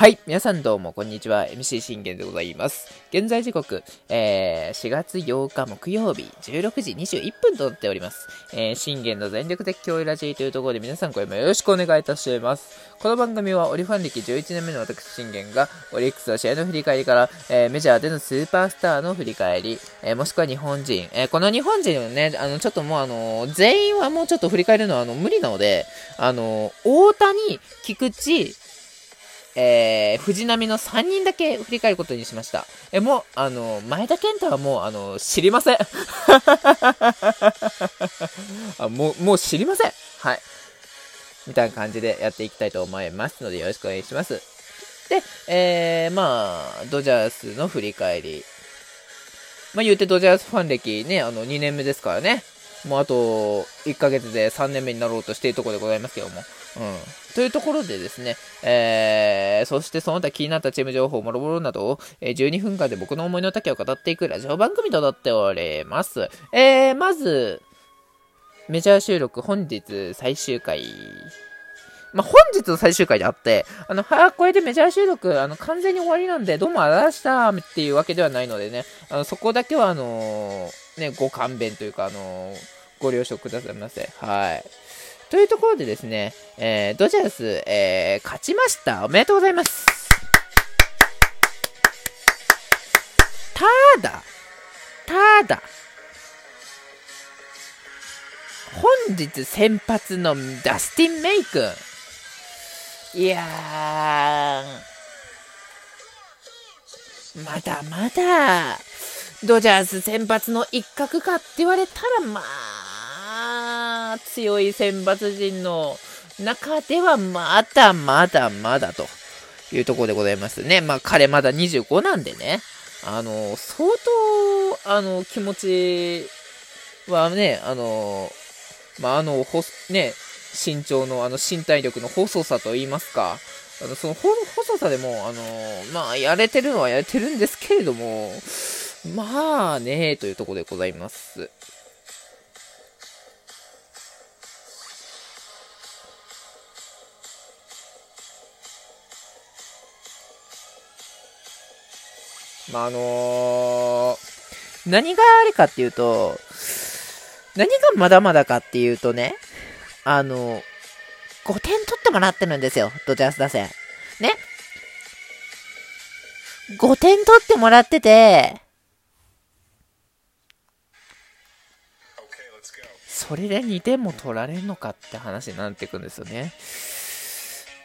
はい。皆さんどうも、こんにちは。MC 信玄でございます。現在時刻、えー、4月8日木曜日、16時21分となっております。えー、信玄の全力的教育ラジーというところで皆さん、これもよろしくお願いいたします。この番組は、オリファン歴11年目の私、信玄が、オリックスの試合の振り返りから、えー、メジャーでのスーパースターの振り返り、えー、もしくは日本人、えー、この日本人をね、あの、ちょっともうあの、全員はもうちょっと振り返るのはあの、無理なので、あの、大谷、菊池、えー、藤波の3人だけ振り返ることにしました。え、もう、あの、前田健太はもう、あの、知りません。あもう、もう知りません。はい。みたいな感じでやっていきたいと思いますので、よろしくお願いします。で、えー、まあ、ドジャースの振り返り。まあ、言うてドジャースファン歴ね、あの、2年目ですからね。もうあと1ヶ月で3年目になろうとしているところでございますけども。うん。というところでですね、えー、そしてその他気になったチーム情報、もろもろなどを、えー、12分間で僕の思いの丈を語っていくラジオ番組となっております。えー、まず、メジャー収録本日最終回。まあ、本日の最終回であって、あの、はあこれでメジャー収録、あの、完全に終わりなんで、どうもあらしたっていうわけではないのでね、あの、そこだけは、あのー、ね、ご勘弁というか、あのー、ご了承くださいませ。はい。というところでですね、えー、ドジャース、えー、勝ちました。おめでとうございます。ただ、ただ、本日先発のダスティン・メイ君。いやー、まだまだ、ドジャース先発の一角かって言われたら、まあ、強い選抜陣の中ではまだまだまだというところでございますね。まあ彼まだ25なんでね、あの、相当、あの、気持ちはね、あの、まああの、ほ、ね、身長のあの身体力の細さと言いますか、あのその細さでも、あの、まあやれてるのはやれてるんですけれども、まあね、というところでございます。まあ、あのー、何があれかっていうと、何がまだまだかっていうとね、あの、5点取ってもらってるんですよ、ドジャース打線。ね。5点取ってもらってて、それで2点も取られるのかって話になってくんですよね。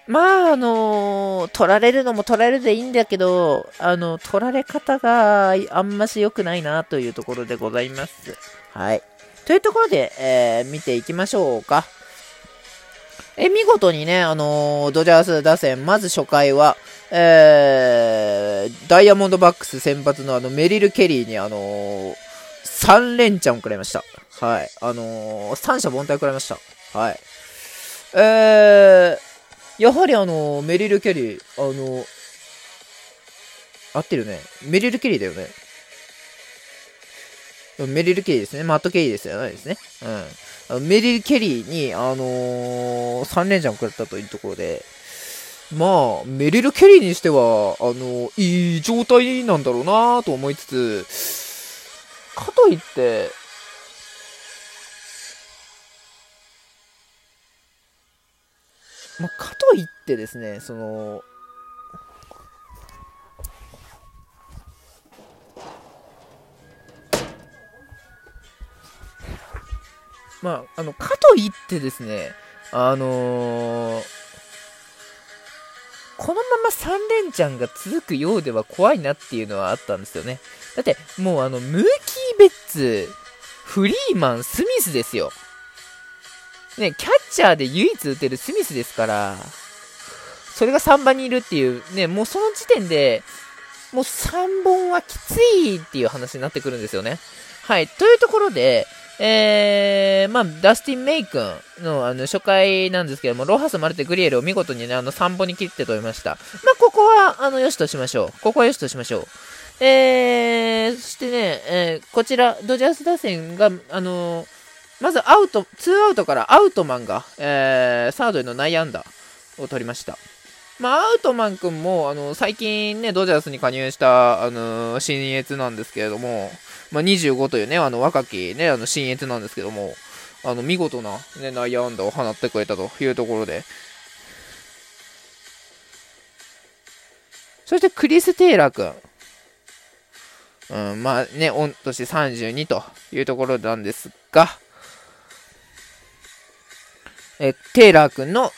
まあ、あのー、取られるのも取られるでいいんだけど、あの、取られ方があんまし良くないなというところでございます。はい。というところで、えー、見ていきましょうか。え、見事にね、あのー、ドジャース打線、まず初回は、えー、ダイヤモンドバックス先発のあの、メリル・ケリーにあのー、3連チャンをくれました。はい。あのー、三者凡退くれました。はい。えー、やはりあの、メリル・ケリー、あの、合ってるね。メリル・ケリーだよね。メリル・ケリーですね。マット・ケリーですよね。ですね。うん。メリル・ケリーに、あのー、3連チャンをくれたというところで、まあ、メリル・ケリーにしては、あのいい状態なんだろうなと思いつつ、かといって、まあ、かといってですね、その、まあ、あの、かといってですね、あのー、このまま3連チャンが続くようでは怖いなっていうのはあったんですよね。だって、もうあの、ムーキー・ベッツ、フリーマン、スミスですよ。ね、キャチャーで唯一打てるスミスですから、それが3番にいるっていう、ね、もうその時点で、もう3本はきついっていう話になってくるんですよね。はい。というところで、えー、まあ、ダスティン・メイ君のあの初回なんですけども、ロハス・マルテ・グリエルを見事にね、あの3本に切って取りました。まあ、ここは、あの、よしとしましょう。ここはよしとしましょう。えー、そしてね、えー、こちら、ドジャース打線が、あのーまずアウト、ツーアウトからアウトマンが、えー、サードへの内野安打を取りました。まあ、アウトマン君も、あの、最近ね、ドジャースに加入した、あの、新越なんですけれども、まあ、25というね、あの、若きね、あの、新越なんですけども、あの、見事な、ね、内野安打を放ってくれたというところで、そしてクリス・テイラー君。うん、まあね、御年32というところなんですが、えテイラー君の、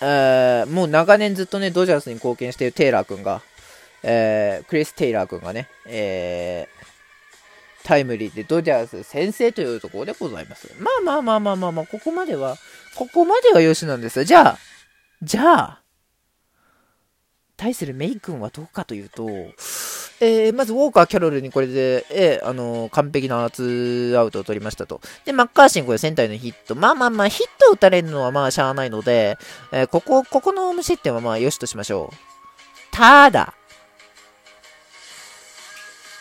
えー、もう長年ずっとね、ドジャースに貢献しているテイラー君が、えー、クリス・テイラー君がね、えー、タイムリーでドジャース先制というところでございます。まあまあまあまあまあまあ、ここまでは、ここまではよしなんですじゃあ、じゃあ、対するメイ君はどうかというと、えー、まずウォーカー、キャロルにこれで、えー、あのー、完璧なツーアウトを取りましたと。で、マッカーシーにこれセンターへのヒット。まあまあまあ、ヒットを打たれるのはまあしゃあないので、えー、ここ、ここの無失点はまあよしとしましょう。ただ、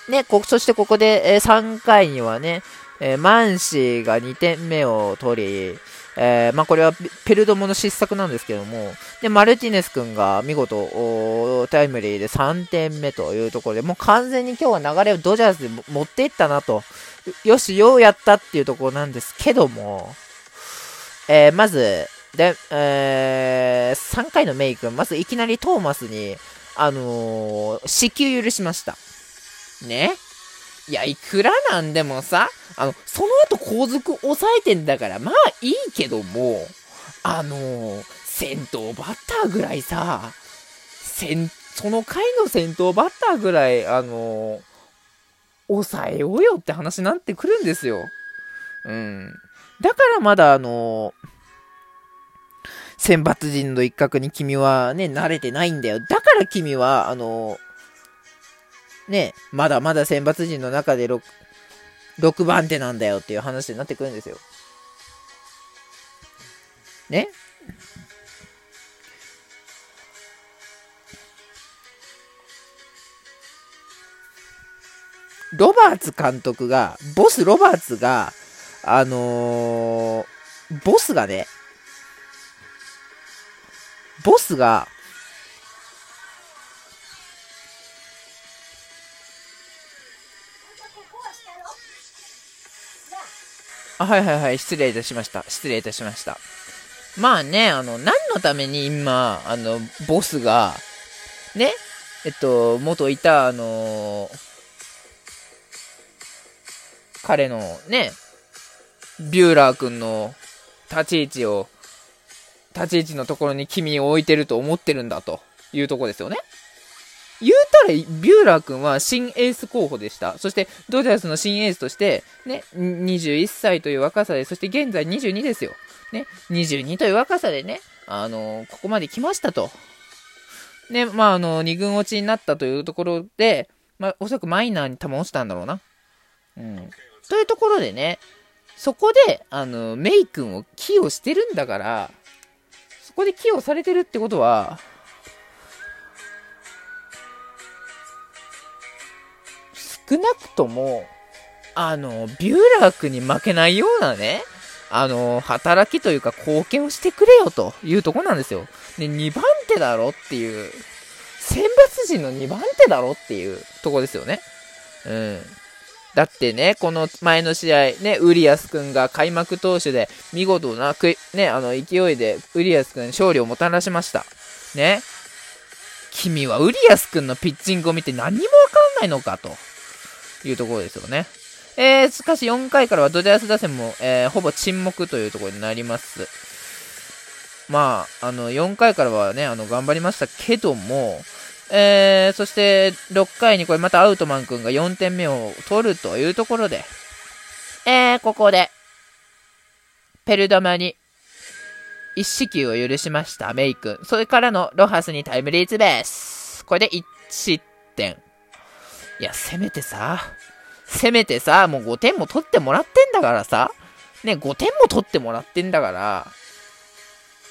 ね、こ、そしてここで、え、3回にはね、え、マンシーが2点目を取り、えー、まあ、これはペルドモの失策なんですけども、で、マルティネス君が見事、タイムリーで3点目というところで、もう完全に今日は流れをドジャースで持っていったなと、よし、ようやったっていうところなんですけども、えー、まず、で、えー、3回のメイ君、まずいきなりトーマスに、あのー、死球許しました。ね？いや、いくらなんでもさ、あの、その後後続抑えてんだから、まあいいけども、あのー、先頭バッターぐらいさ、先、その回の先頭バッターぐらい、あの、抑えようよって話になってくるんですよ。うん。だからまだあの、選抜陣の一角に君はね、慣れてないんだよ。だから君は、あのね、まだまだ選抜陣の中で 6, 6番手なんだよっていう話になってくるんですよ。ねロバーツ監督が、ボス・ロバーツが、あのー、ボスがね、ボスが、あ、はいはいはい、失礼いたしました。失礼いたしました。まあね、あの、何のために今、あの、ボスが、ね、えっと、元いた、あの彼のね、ビューラー君の立ち位置を、立ち位置のところに君を置いてると思ってるんだというとこですよね。言うたら、ビューラー君は新エース候補でした。そして、ドジャースの新エースとして、ね、21歳という若さで、そして現在22ですよ。ね、22という若さでね、あのー、ここまで来ましたと。ね、まあ、あの、2軍落ちになったというところで、まあ、おそらくマイナーに球落ちたんだろうな。うん。というところでね、そこで、あの、メイ君を起用してるんだから、そこで起用されてるってことは、少なくとも、あの、ビューラー君に負けないようなね、あの、働きというか貢献をしてくれよというとこなんですよ。で、2番手だろっていう、選抜陣の2番手だろっていうとこですよね。うん。だってね、この前の試合、ね、ウリアス君が開幕投手で見事な、ね、あの、勢いでウリアス君勝利をもたらしました。ね。君はウリアス君のピッチングを見て何もわかんないのかと。いうところですよね。えー、しかし4回からはドジャース打線も、えー、ほぼ沈黙というところになります。まあ、あの、4回からはね、あの、頑張りましたけども、えー、そして6回にこれまたアウトマン君が4点目を取るというところで、えー、ここで、ペルダマに一死球を許しました、メイ君。それからのロハスにタイムリーツベース。これで1失点。いや、せめてさ、せめてさ、もう5点も取ってもらってんだからさ、ね、5点も取ってもらってんだから、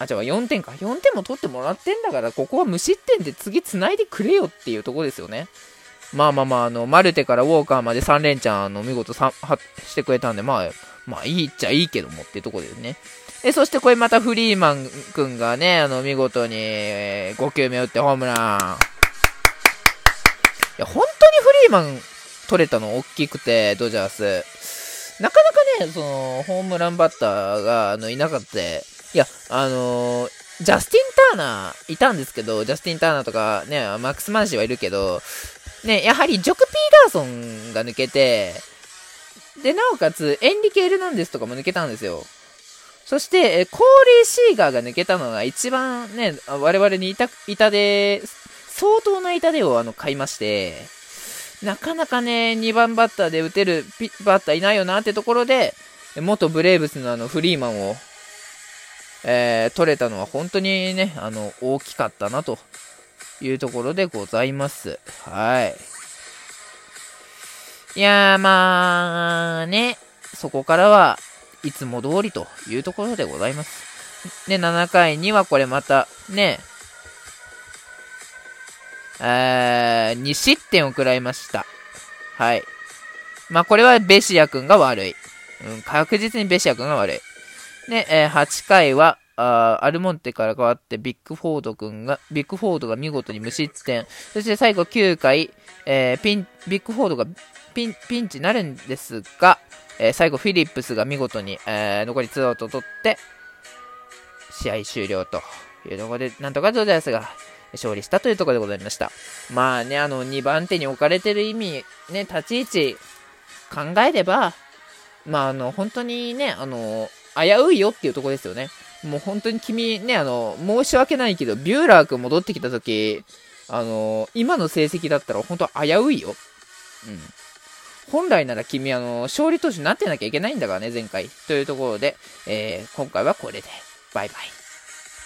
あ、違う、4点か。4点も取ってもらってんだから、ここは無失点で次繋いでくれよっていうとこですよね。まあまあまあ、あの、マルテからウォーカーまで3連チャン、の、見事はしてくれたんで、まあ、まあいいっちゃいいけどもっていうとこですね。え、そしてこれまたフリーマン君がね、あの、見事に、5球目打ってホームラン。いや、本当にーマン取れたの？大きくて、ドジャース。なかなかね、その、ホームランバッターが、あの、いなかった。いや、あのー、ジャスティン・ターナーいたんですけど、ジャスティン・ターナーとかね、マックス・マンシーはいるけど、ね、やはりジョク・ピーガーソンが抜けて、で、なおかつ、エンリケ・エルナンデスとかも抜けたんですよ。そして、コーリー・シーガーが抜けたのが一番ね、我々に痛、痛手、相当な痛手をあの買いまして、なかなかね、2番バッターで打てるバッターいないよなってところで、元ブレーブスのあのフリーマンを、えー、取れたのは本当にね、あの、大きかったなというところでございます。はい。いやー、まあ、ね、そこからはいつも通りというところでございます。で、7回にはこれまた、ね、えー、2失点を食らいました。はい。まあ、これはベシア君が悪い。うん、確実にベシア君が悪い。で、えー、8回は、あアルモンテから変わってビッグフォード君が、ビッグフォードが見事に無失点。そして最後9回、えー、ピン、ビッグフォードがピン、ピンチになるんですが、えー、最後フィリップスが見事に、えー、残り2アウト取って、試合終了というところで、なんとかジョジャースが勝利したというところでございました。まあね、あの、2番手に置かれてる意味、ね、立ち位置考えれば、まああの、本当にね、あの、危ういよっていうところですよね。もう本当に君ね、あの、申し訳ないけど、ビューラー君戻ってきた時、あの、今の成績だったら本当危ういよ。うん。本来なら君、あの、勝利投手になってなきゃいけないんだからね、前回。というところで、えー、今回はこれで。バイバイ。